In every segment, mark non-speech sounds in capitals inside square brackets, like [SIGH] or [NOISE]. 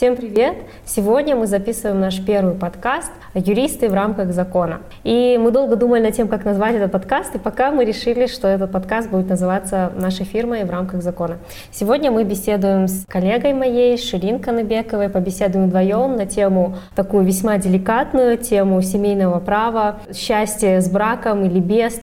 Всем привет! Сегодня мы записываем наш первый подкаст «Юристы в рамках закона». И мы долго думали над тем, как назвать этот подкаст, и пока мы решили, что этот подкаст будет называться нашей фирмой в рамках закона. Сегодня мы беседуем с коллегой моей, Ширин Каныбековой, побеседуем вдвоем на тему такую весьма деликатную, тему семейного права, счастье с браком или без,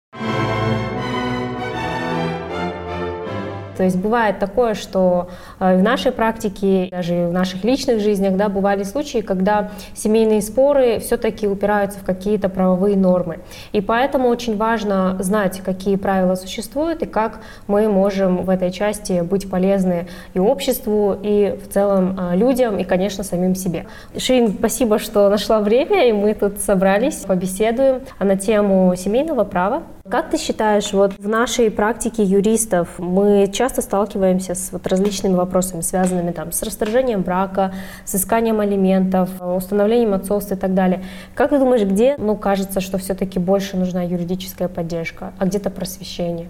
То есть бывает такое, что э, в нашей практике, даже в наших личных жизнях, да, бывали случаи, когда семейные споры все-таки упираются в какие-то правовые нормы. И поэтому очень важно знать, какие правила существуют и как мы можем в этой части быть полезны и обществу, и в целом э, людям, и, конечно, самим себе. Ширин, спасибо, что нашла время, и мы тут собрались, побеседуем на тему семейного права. Как ты считаешь, вот в нашей практике юристов мы часто сталкиваемся с вот различными вопросами, связанными там с расторжением брака, с исканием алиментов, установлением отцовства и так далее. Как ты думаешь, где, ну, кажется, что все-таки больше нужна юридическая поддержка, а где-то просвещение?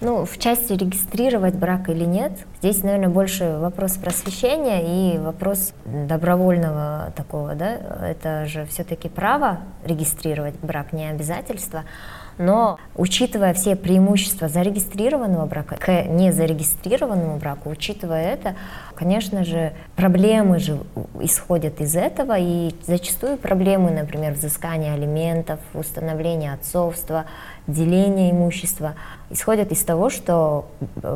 Ну, в части регистрировать брак или нет, здесь, наверное, больше вопрос просвещения и вопрос добровольного такого, да, это же все-таки право регистрировать брак, не обязательство. Но учитывая все преимущества зарегистрированного брака к незарегистрированному браку, учитывая это, конечно же, проблемы же исходят из этого, и зачастую проблемы, например, взыскания алиментов, установления отцовства, деления имущества, исходят из того, что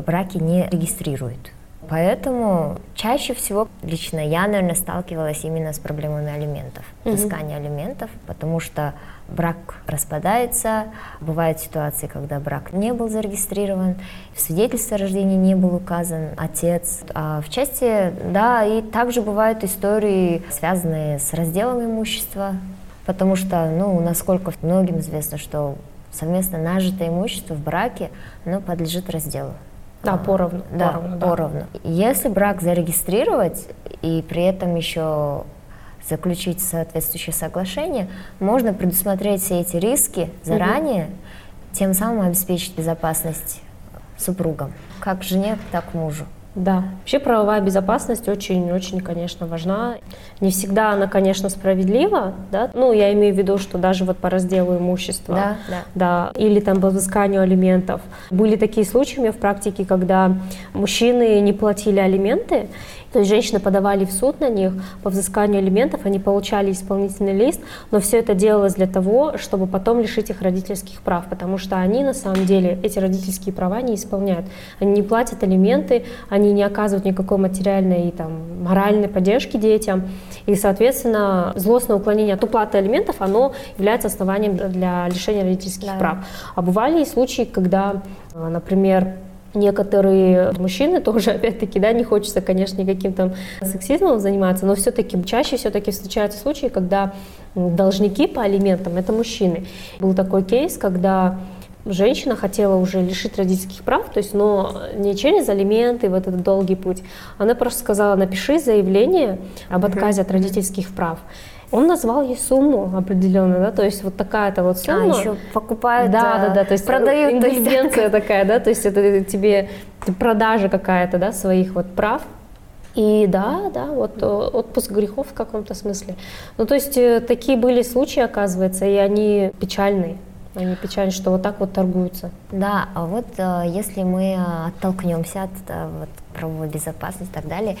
браки не регистрируют. Поэтому чаще всего лично я, наверное, сталкивалась именно с проблемами алиментов, взыскания mm-hmm. алиментов, потому что брак распадается, бывают ситуации, когда брак не был зарегистрирован, в свидетельстве о рождении не был указан отец. А в части, да, и также бывают истории, связанные с разделом имущества, потому что, ну, насколько многим известно, что совместно нажитое имущество в браке, оно подлежит разделу. Да, поровну. Да, поровну. Да. поровну. Если брак зарегистрировать и при этом еще заключить соответствующее соглашение, можно предусмотреть все эти риски заранее, угу. тем самым обеспечить безопасность супругам, как жене, так мужу. Да, вообще правовая безопасность очень-очень, конечно, важна. Не всегда она, конечно, справедлива, да, ну, я имею в виду, что даже вот по разделу имущества, да, да. да или там по взысканию алиментов. Были такие случаи у меня в практике, когда мужчины не платили алименты, то есть женщины подавали в суд на них по взысканию алиментов, они получали исполнительный лист, но все это делалось для того, чтобы потом лишить их родительских прав, потому что они на самом деле эти родительские права не исполняют. Они не платят алименты, они не оказывают никакой материальной и там, моральной поддержки детям. И, соответственно, злостное уклонение от уплаты алиментов, оно является основанием для лишения родительских да. прав. А бывали и случаи, когда, например, Некоторые мужчины тоже, [LAUGHS] опять-таки, да, не хочется, конечно, никаким там сексизмом заниматься, но все-таки чаще все-таки встречаются случаи, когда должники по алиментам – это мужчины. Был такой кейс, когда женщина хотела уже лишить родительских прав, то есть, но не через алименты, вот этот долгий путь. Она просто сказала, напиши заявление об отказе от родительских прав. Он назвал ей сумму определенную, да, то есть вот такая-то вот а, сумма. А, еще покупают, да, да, да, то есть продают. Индульгенция такая, да, то есть это тебе продажа какая-то, да, своих вот прав. И да, да, вот э, отпуск грехов в каком-то смысле. Ну, то есть э, такие были случаи, оказывается, и они печальные. Они печальны, что вот так вот торгуются. Да, а вот э, если мы оттолкнемся от вот, правовой безопасности и так далее,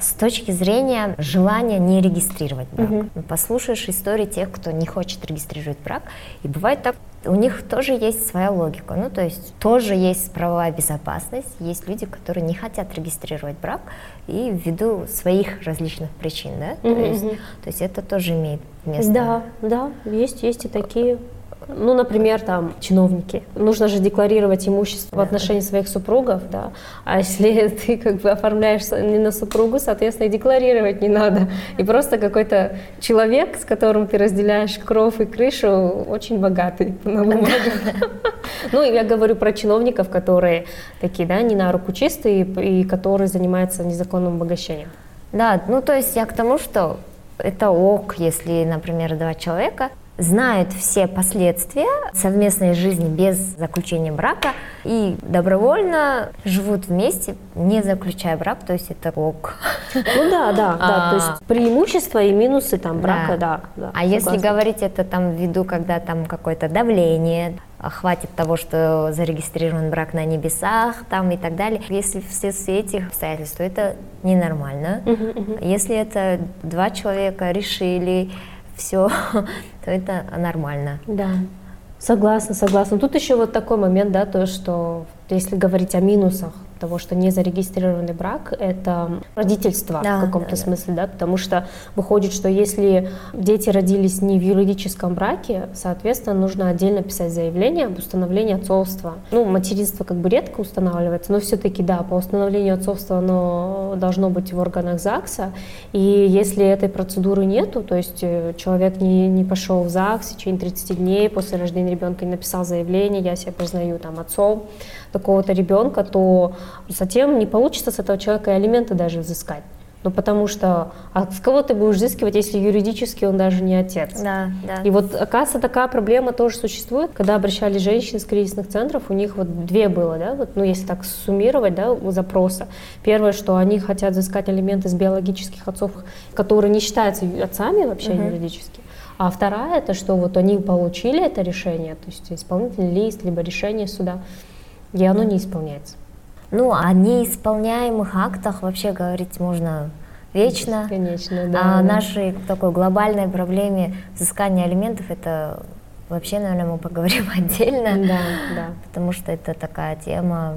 с точки зрения желания не регистрировать брак. Угу. Послушаешь истории тех, кто не хочет регистрировать брак, и бывает так, у них тоже есть своя логика. Ну, то есть тоже есть правовая безопасность, есть люди, которые не хотят регистрировать брак и ввиду своих различных причин, да? Угу, то, есть, то есть это тоже имеет место. Да, да, есть, есть и такие. Ну, например, там, чиновники. Нужно же декларировать имущество в отношении своих супругов, да. А если [LAUGHS] ты как бы оформляешь не на супругу, соответственно, и декларировать не надо. И просто какой-то человек, с которым ты разделяешь кров и крышу, очень богатый [LAUGHS] на [LAUGHS] Ну, я говорю про чиновников, которые такие, да, не на руку чистые и которые занимаются незаконным обогащением. Да, ну то есть я к тому, что это ок, если, например, два человека знают все последствия совместной жизни без заключения брака и добровольно живут вместе, не заключая брак, то есть это ок. Ну да, да, да, то есть а. преимущества и минусы там брака, да. да, а если говорить это там ввиду, когда там какое-то давление, хватит того, что зарегистрирован брак на небесах там и так далее. Если вследствие этих обстоятельств, то это ненормально. Если это два человека решили все, [LAUGHS] то это нормально. Да. Согласна, согласна. Тут еще вот такой момент, да, то, что если говорить о минусах того, что не зарегистрированный брак, это родительство да, в каком-то да, смысле, да. да, потому что выходит, что если дети родились не в юридическом браке, соответственно, нужно отдельно писать заявление об установлении отцовства. Ну, материнство как бы редко устанавливается, но все-таки, да, по установлению отцовства оно должно быть в органах ЗАГСа, и если этой процедуры нету, то есть э, человек не, не пошел в ЗАГС в течение 30 дней после рождения ребенка, не написал заявление, я себя признаю там отцом, такого-то ребенка, то затем не получится с этого человека и алименты даже взыскать. Ну, потому что а с кого ты будешь взыскивать, если юридически он даже не отец? Да, да. И вот, оказывается, такая проблема тоже существует. Когда обращались женщины из кризисных центров, у них вот две было, да, вот, ну, если так суммировать, да, запроса. Первое, что они хотят взыскать алименты с биологических отцов, которые не считаются отцами вообще угу. юридически. А вторая, это что вот они получили это решение, то есть исполнительный лист, либо решение суда, и оно не исполняется. Ну, о неисполняемых актах вообще говорить можно вечно. Конечно, да. А нашей такой глобальной проблеме взыскания алиментов это вообще, наверное, мы поговорим [LAUGHS] отдельно. Да, да. Потому что это такая тема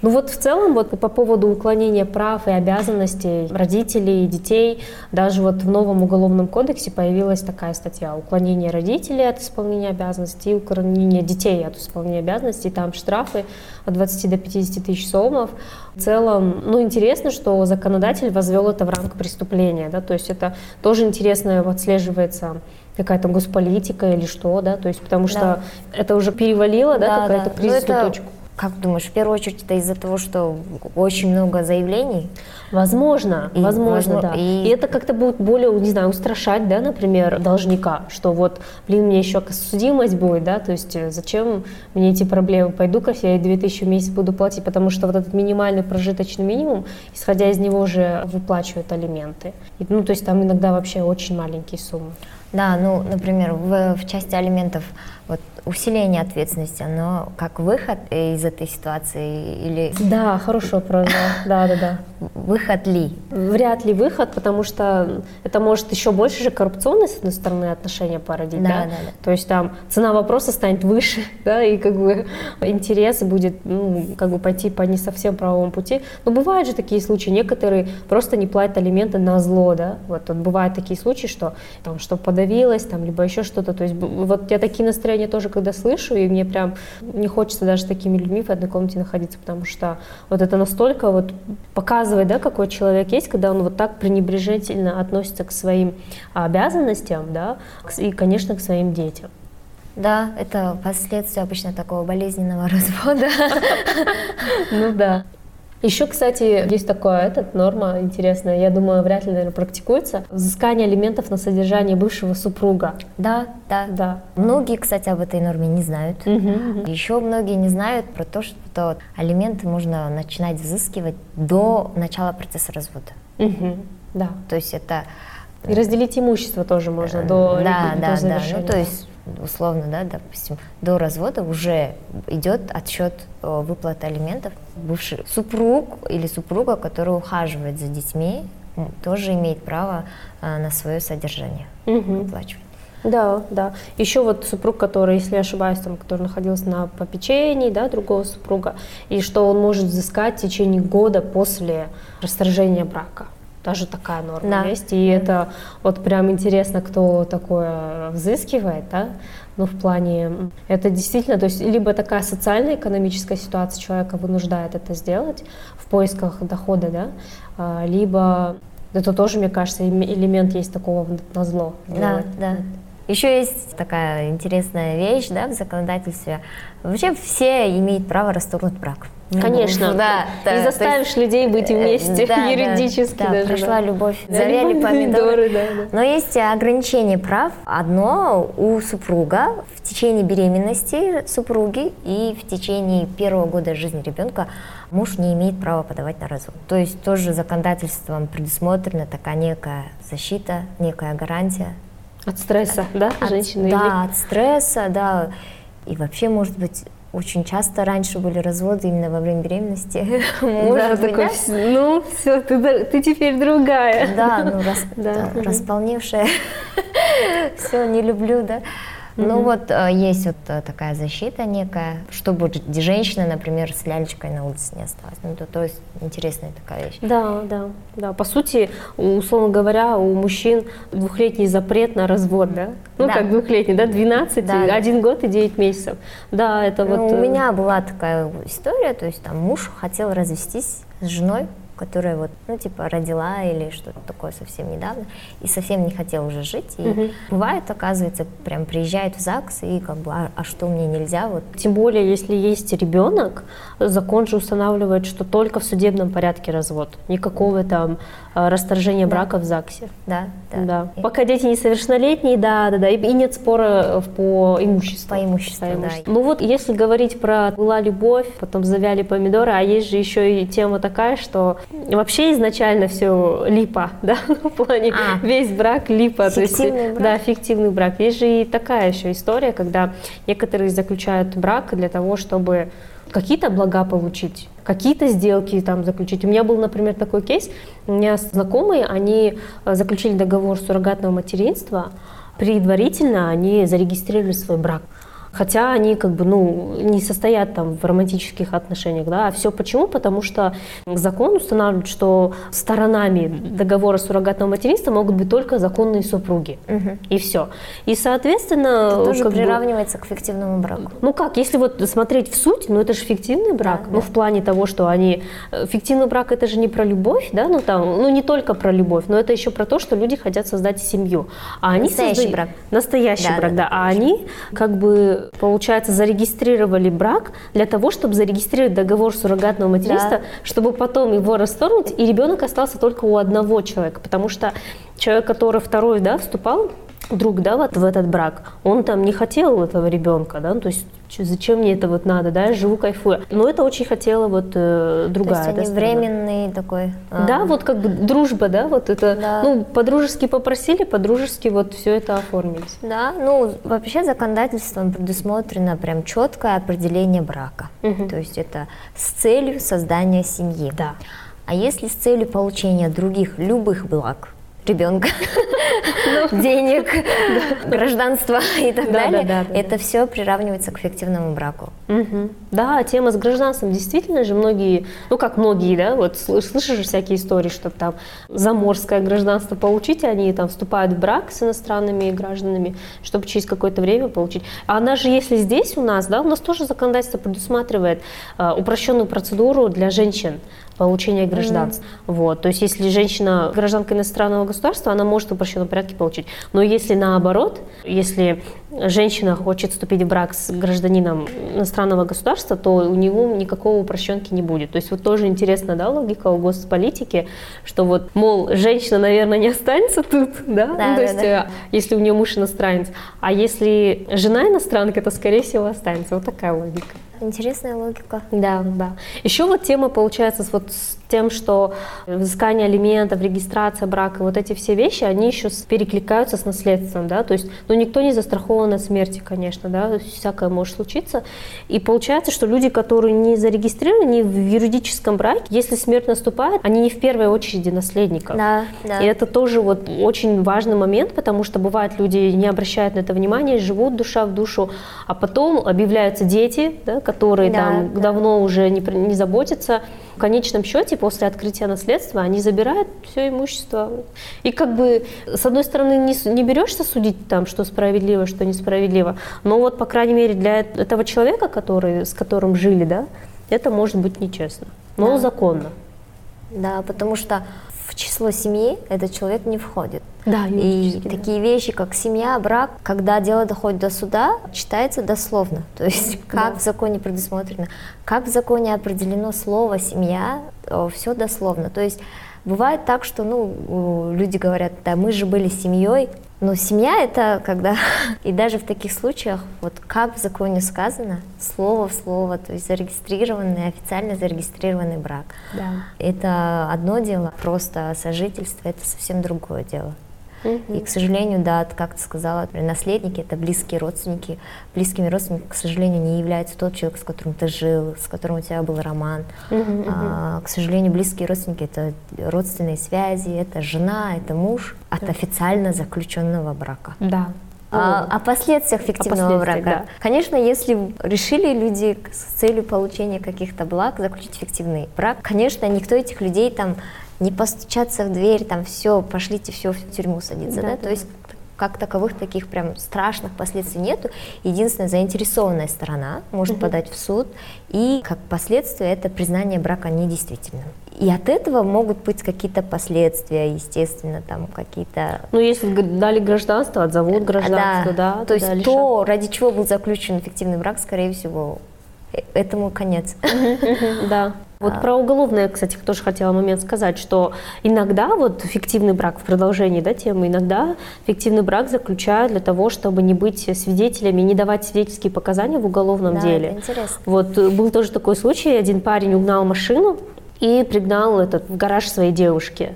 ну вот в целом вот по поводу уклонения прав и обязанностей родителей и детей, даже вот в новом уголовном кодексе появилась такая статья «Уклонение родителей от исполнения обязанностей и уклонение детей от исполнения обязанностей». Там штрафы от 20 до 50 тысяч сомов. В целом, ну интересно, что законодатель возвел это в рамк преступления, да, то есть это тоже интересно отслеживается какая-то госполитика или что, да, то есть потому что да. это уже перевалило, да, да какая-то да. Ну, кризисную это... точку. Как думаешь, в первую очередь это из-за того, что очень много заявлений? Возможно, и, возможно, возможно, да. И... и это как-то будет более, не знаю, устрашать, да, например, должника, что вот, блин, мне еще судимость будет, да, то есть э, зачем мне эти проблемы? Пойду-ка я 2000 в месяц буду платить, потому что вот этот минимальный прожиточный минимум, исходя из него же выплачивают алименты. И, ну, то есть там иногда вообще очень маленькие суммы. Да, ну, например, в, в части алиментов вот усиление ответственности, оно как выход из этой ситуации или... Да, хороший вопрос, да, да, да. Выход ли? Вряд ли выход, потому что это может еще больше же коррупционной, с одной стороны, отношения породить, да, да? да, да. То есть там цена вопроса станет выше, [LAUGHS] да, и как бы интерес будет, ну, как бы пойти по не совсем правому пути. Но бывают же такие случаи, некоторые просто не платят алименты на зло, да, вот, вот бывают такие случаи, что там, что подавилось, там, либо еще что-то, то есть вот я такие настроения тоже когда слышу, и мне прям не хочется даже с такими людьми в одной комнате находиться, потому что вот это настолько вот показывает, да, какой человек есть, когда он вот так пренебрежительно относится к своим обязанностям, да, и, конечно, к своим детям. Да, это последствия обычно такого болезненного [LAUGHS] развода. Ну да. Еще, кстати, есть такая этот, норма интересная, я думаю, вряд ли, наверное, практикуется. Взыскание алиментов на содержание бывшего супруга. Да, да. да. Многие, кстати, об этой норме не знают. Угу, угу. Еще многие не знают про то, что алименты можно начинать взыскивать до начала процесса развода. Угу, да. То есть это... И разделить имущество тоже можно до, да, до да, завершения. Да. Ну, то есть условно, да, допустим, до развода уже идет отсчет выплаты алиментов. Бывший супруг или супруга, который ухаживает за детьми, тоже имеет право а, на свое содержание угу. выплачивать. Да, да. Еще вот супруг, который, если я ошибаюсь, там, который находился на попечении, да, другого супруга, и что он может взыскать в течение года после расторжения брака. Даже такая норма да. есть. И это вот прям интересно, кто такое взыскивает, да, ну, в плане, это действительно, то есть, либо такая социальная экономическая ситуация человека вынуждает это сделать в поисках дохода, да, а, либо это тоже, мне кажется, элемент есть такого на зло. Да, да. Еще есть такая интересная вещь, да, в законодательстве. Вообще все имеют право расторгнуть брак. Конечно, да, да. Не заставишь людей быть вместе [LAUGHS] Да, юридически да, даже. Прошла да. любовь, завяли помидоры, да, да. Но есть ограничение прав. Одно у супруга в течение беременности супруги и в течение первого года жизни ребенка муж не имеет права подавать на развод. То есть тоже законодательством предусмотрена такая некая защита, некая гарантия. От стресса, да, От- женщины? Да, от стресса, да. И вообще, может быть, очень часто раньше были разводы именно во время беременности. Или... [LAUGHS] Да, такой, да? «Вс- ну, все, ты, ты теперь другая. Да, ну рас- [LAUGHS] Да, да, располневшая. [LAUGHS] Все, не люблю, да. Ну вот э, есть вот э, такая защита некая, чтобы женщина, например, с лялечкой на улице не осталась. Ну, то, то есть интересная такая вещь. Да, да, да. По сути, условно говоря, у мужчин двухлетний запрет на развод, да? Ну, Да. как двухлетний, да, 12, Да, да. один год и 9 месяцев. Да, это Ну, вот... у э, меня была такая история, то есть там муж хотел развестись с женой, которая вот, ну, типа, родила или что-то такое совсем недавно, и совсем не хотел уже жить. И Мгм. бывает, оказывается, прям приезжает в ЗАГС и как бы, а, а что мне нельзя, вот Тем более, если есть ребенок, закон же устанавливает, что только в судебном порядке развод. Никакого там э, расторжения Да. брака в ЗАГСе. Да, да. Да. И Пока дети несовершеннолетние, да, да, да. И, и нет спора в- по имуществу. По имуществу, По да. имуществу. Ну вот, если говорить про была любовь, потом завяли помидоры, а есть же еще и тема такая, что вообще изначально все липа, [LAUGHS] да, в плане А. весь брак липа. то есть, брак. Да, фиктивный брак. Есть же и такая еще история, когда некоторые заключают брак для того, чтобы какие-то блага получить, какие-то сделки там заключить. У меня был, например, такой кейс. У меня знакомые, они э, заключили договор суррогатного материнства, предварительно они зарегистрировали свой брак. Хотя они как бы, ну, не состоят там в романтических отношениях, да, а все почему? Потому что закон устанавливает, что сторонами договора суррогатного материнства могут быть только законные супруги. Мгм. И все. И, соответственно, Это тоже как бы- приравнивается к фиктивному браку. ну как, если вот смотреть в суть, ну это же фиктивный брак. Да, ну да. в плане того, что они... э, Фиктивный брак это же не про любовь, да, ну там, ну не только про любовь, но это еще про то, что люди хотят создать семью. А они Настоящий создают- брак. Настоящий Да, брак, да, да. А они как бы, получается, зарегистрировали брак для того, чтобы зарегистрировать договор суррогатного материнства, Да. чтобы потом его расторгнуть, и ребенок остался только у одного человека. Потому что человек, который второй, да, вступал, друг, да, вот в этот брак, он там не хотел этого ребенка, да, ну, то есть зачем мне это вот надо, да, я живу, кайфую. Но это очень хотела вот э, То другая, есть да, они временный такой... а, Да, вот как бы дружба, да, вот это, Да. ну, по-дружески попросили, по-дружески вот все это оформились. Да, ну вообще законодательством предусмотрено прям четкое определение брака. Мгм. То есть это с целью создания семьи. Да. А если с целью получения других любых благ, ребенка, денег, гражданства и так Ну. Да, да, далее, да, да, это все приравнивается к фиктивному браку. Да, тема с гражданством. Действительно же многие, ну как многие, да, вот сл- слышишь всякие истории, что там заморское гражданство получить, они там вступают в брак с иностранными гражданами, чтобы через какое-то время получить. А она же, если здесь у нас, да, у нас тоже законодательство предусматривает э, упрощенную процедуру для женщин получения гражданства. Вот, то есть если женщина гражданка иностранного государства, она может в упрощенном порядке получить. Но если наоборот, если женщина хочет вступить в брак с гражданином иностранного государства, то у него никакого упрощенки не будет. То есть вот тоже интересно, да, логика у госполитики, что вот, мол, женщина, наверное, не останется тут, да? Да, Ну, да, то есть, да. э, если у нее муж иностранец, а если жена иностранка, то, скорее всего, останется. Вот такая логика. Интересная логика. Да, да. Еще вот тема получается вот с тем, что взыскание алиментов, регистрация брака, вот эти все вещи, они еще перекликаются с наследством, да, то есть, ну, никто не застрахован от смерти, конечно, да, всякое может случиться. И получается, что люди, которые не зарегистрированы в юридическом браке, если смерть наступает, они не в первой очереди наследников. Да, да. И это тоже вот очень важный момент, потому что бывает, люди не обращают на это внимания, живут душа в душу, а потом объявляются дети, да, которые Да, там да. давно уже не, не заботятся. В конечном счете, после открытия наследства, они забирают все имущество. И как бы, с одной стороны, не, не берешься судить там, что справедливо, что несправедливо, но вот, по крайней мере, для эт- этого человека, который, с которым жили, да, это может быть нечестно, но Да. законно. Да, потому что число семьи этот человек не входит. Да, И да. такие вещи, как семья, брак, когда дело доходит до суда, читается дословно. [LAUGHS] То есть как Да. в законе предусмотрено, как в законе определено слово семья, все дословно. То есть бывает так, что ну, люди говорят, да, мы же были семьей, но семья это когда, [LAUGHS] и даже в таких случаях, вот как в законе сказано, слово в слово, то есть зарегистрированный, официально зарегистрированный брак. Да. Это одно дело, просто сожительство это совсем другое дело. И, к сожалению, да, как ты сказала, наследники это близкие родственники. Близкими родственниками, к сожалению, не является тот человек, с которым ты жил, с которым у тебя был роман. А, к сожалению, близкие родственники это родственные связи, это жена, это муж от официально заключенного брака. Да. А, о последствиях фиктивного последствиях, брака. да. Конечно, если решили люди с целью получения каких-то благ заключить фиктивный брак, конечно, никто этих людей там не постучаться в дверь, там все, пошлите все в тюрьму садиться, Да, да, да, то есть как таковых таких прям страшных последствий нету. Единственная заинтересованная сторона может подать в суд, и как последствие это признание брака недействительным. И от этого могут быть какие-то последствия, естественно, там какие-то Ну, если дали гражданство, отзовут гражданство, да. то есть лишат. то, ради чего был заключен фиктивный брак, скорее всего, э- этому конец. Да. Вот А. про уголовное, кстати, тоже хотела момент сказать, что иногда вот фиктивный брак в продолжении да, темы, иногда фиктивный брак заключают для того, чтобы не быть свидетелями, не давать свидетельские показания в уголовном Да, деле. это интересно. Вот э, был тоже такой случай, один парень угнал машину и пригнал этот в гараж своей девушки.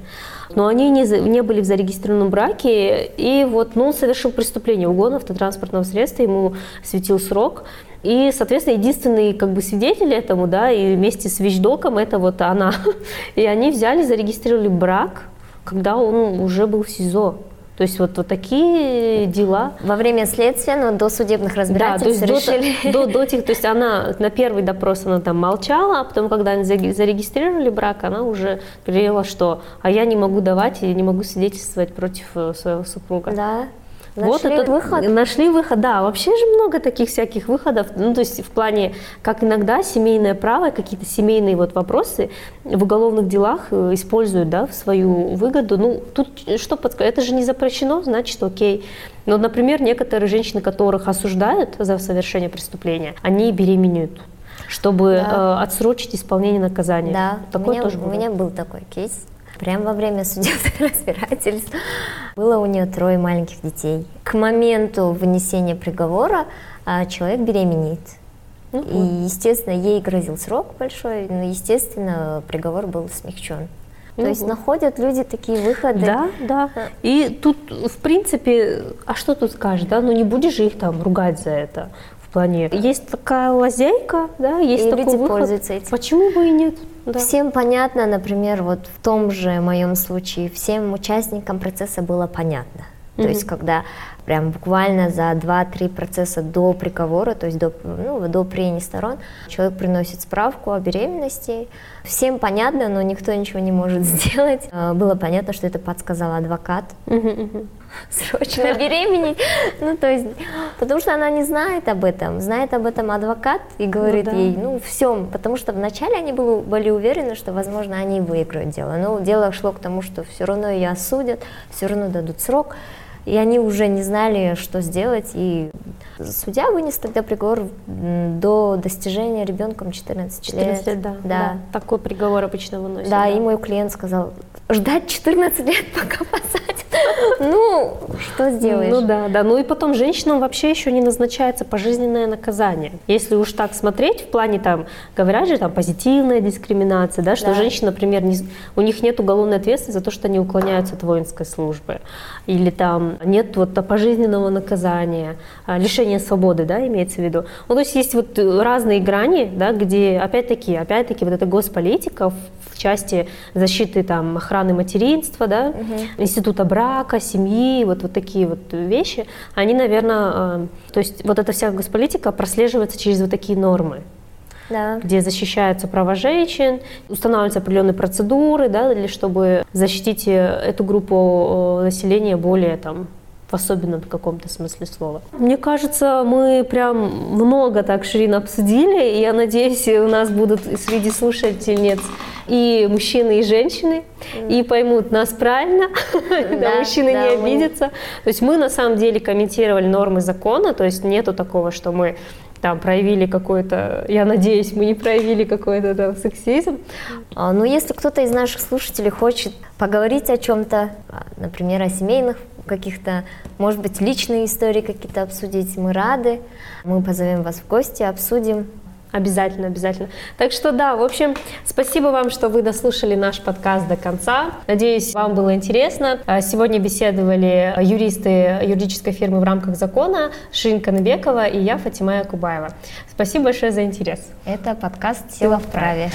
Но они не, не были в зарегистрированном браке, и вот ну, он совершил преступление угона автотранспортного средства, ему светил срок. И, соответственно, единственный как бы свидетель этому, да, и вместе с вещдоком это вот она. [LAUGHS] И они взяли, зарегистрировали брак, когда он уже был в СИЗО. То есть вот, вот такие дела. Во время следствия, но до судебных Да, то разбирательств есть до, решили. до, до тех, то есть она на первый допрос она там молчала, а потом, когда они заре- зарегистрировали брак, она уже говорила, что а я не могу давать, я не могу свидетельствовать против э, своего супруга. Да. Вот Нашли этот выход. Нашли выход, да. Вообще же много таких всяких выходов. Ну, то есть в плане, как иногда семейное право, какие-то семейные вот вопросы в уголовных делах э, используют, да, в свою выгоду. Ну, тут что подсказать? Это же не запрещено, значит, окей. Но, например, некоторые женщины, которых осуждают за совершение преступления, они беременеют чтобы Да. э, отсрочить исполнение наказания. Да, у Такое меня, тоже у бывает. меня был такой кейс. Прямо во время судебных [LAUGHS] разбирательств было у нее трое маленьких детей. К моменту вынесения приговора а, человек беременеет. Ну И, естественно, ей грозил срок большой, но, естественно, приговор был смягчен. То есть Мгм. находят люди такие выходы. Да, да. И тут, в принципе, а что тут скажешь, да? Ну не будешь же их там ругать за это плане. Есть такая лазейка, да, есть И такой люди выход. пользуются этим. Почему бы и нет? Да. Всем понятно, например, вот в том же моем случае, всем участникам процесса было понятно. То есть, когда прям буквально за 2-3 процесса до приговора, то есть до, ну, до прения сторон, человек приносит справку о беременности. Всем понятно, но никто ничего не может [LAUGHS] сделать. Э, Было понятно, что это подсказал адвокат. Мгм. Срочно беременеть. Ну, то есть, потому что она не знает об этом. Знает об этом адвокат и говорит да. ей, ну, все. Потому что вначале они были, были уверены, что, возможно, они выиграют дело. Но дело шло к тому, что все равно ее осудят, все равно дадут срок. И они уже не знали, что сделать. И судья вынес тогда приговор до достижения ребенком 14, 14 лет, да, Да. да. Такой приговор обычно выносят. Да, и мой клиент сказал, ждать 14 лет, пока посадят. Ну, что сделаешь? Ну да, да. Ну и потом женщинам вообще еще не назначается пожизненное наказание. Если уж так смотреть, в плане там, говорят же, там позитивная дискриминация, да, что Да. женщины, например, не, у них нет уголовной ответственности за то, что они уклоняются от воинской службы. Или там нет вот пожизненного наказания, а, лишения свободы, да, имеется в виду. Ну, то есть есть вот э, разные грани, да, где опять-таки, опять-таки вот эта госполитика в, в части защиты там охраны материнства, да, института брака, семьи, вот, вот такие вот вещи, они, наверное, то есть вот эта вся госполитика прослеживается через вот такие нормы Да. где защищаются права женщин, устанавливаются определенные процедуры, да, для чтобы защитить э, эту группу э, населения более там в особенном каком-то смысле слова. Мне кажется, мы прям много так, Ширина, обсудили, и я надеюсь, у нас будут среди слушательниц и мужчины, и женщины, и поймут нас правильно, [LAUGHS] да, мужчины не обидятся. То есть мы на самом деле комментировали нормы закона, то есть нету такого, что мы там проявили какой-то, я надеюсь, мы не проявили какой-то там сексизм. А, ну, если кто-то из наших слушателей хочет поговорить о чем-то, например, о семейных каких-то, может быть, личные истории какие-то обсудить, мы рады. Мы позовем вас в гости, обсудим. Обязательно, обязательно. Так что да, в общем, спасибо вам, что вы дослушали наш подкаст до конца. Надеюсь, вам было интересно. А, сегодня беседовали юристы юридической фирмы в рамках закона Шин Канабекова и я, Фатима Кубаева. Спасибо большое за интерес. Это подкаст «Сила в праве».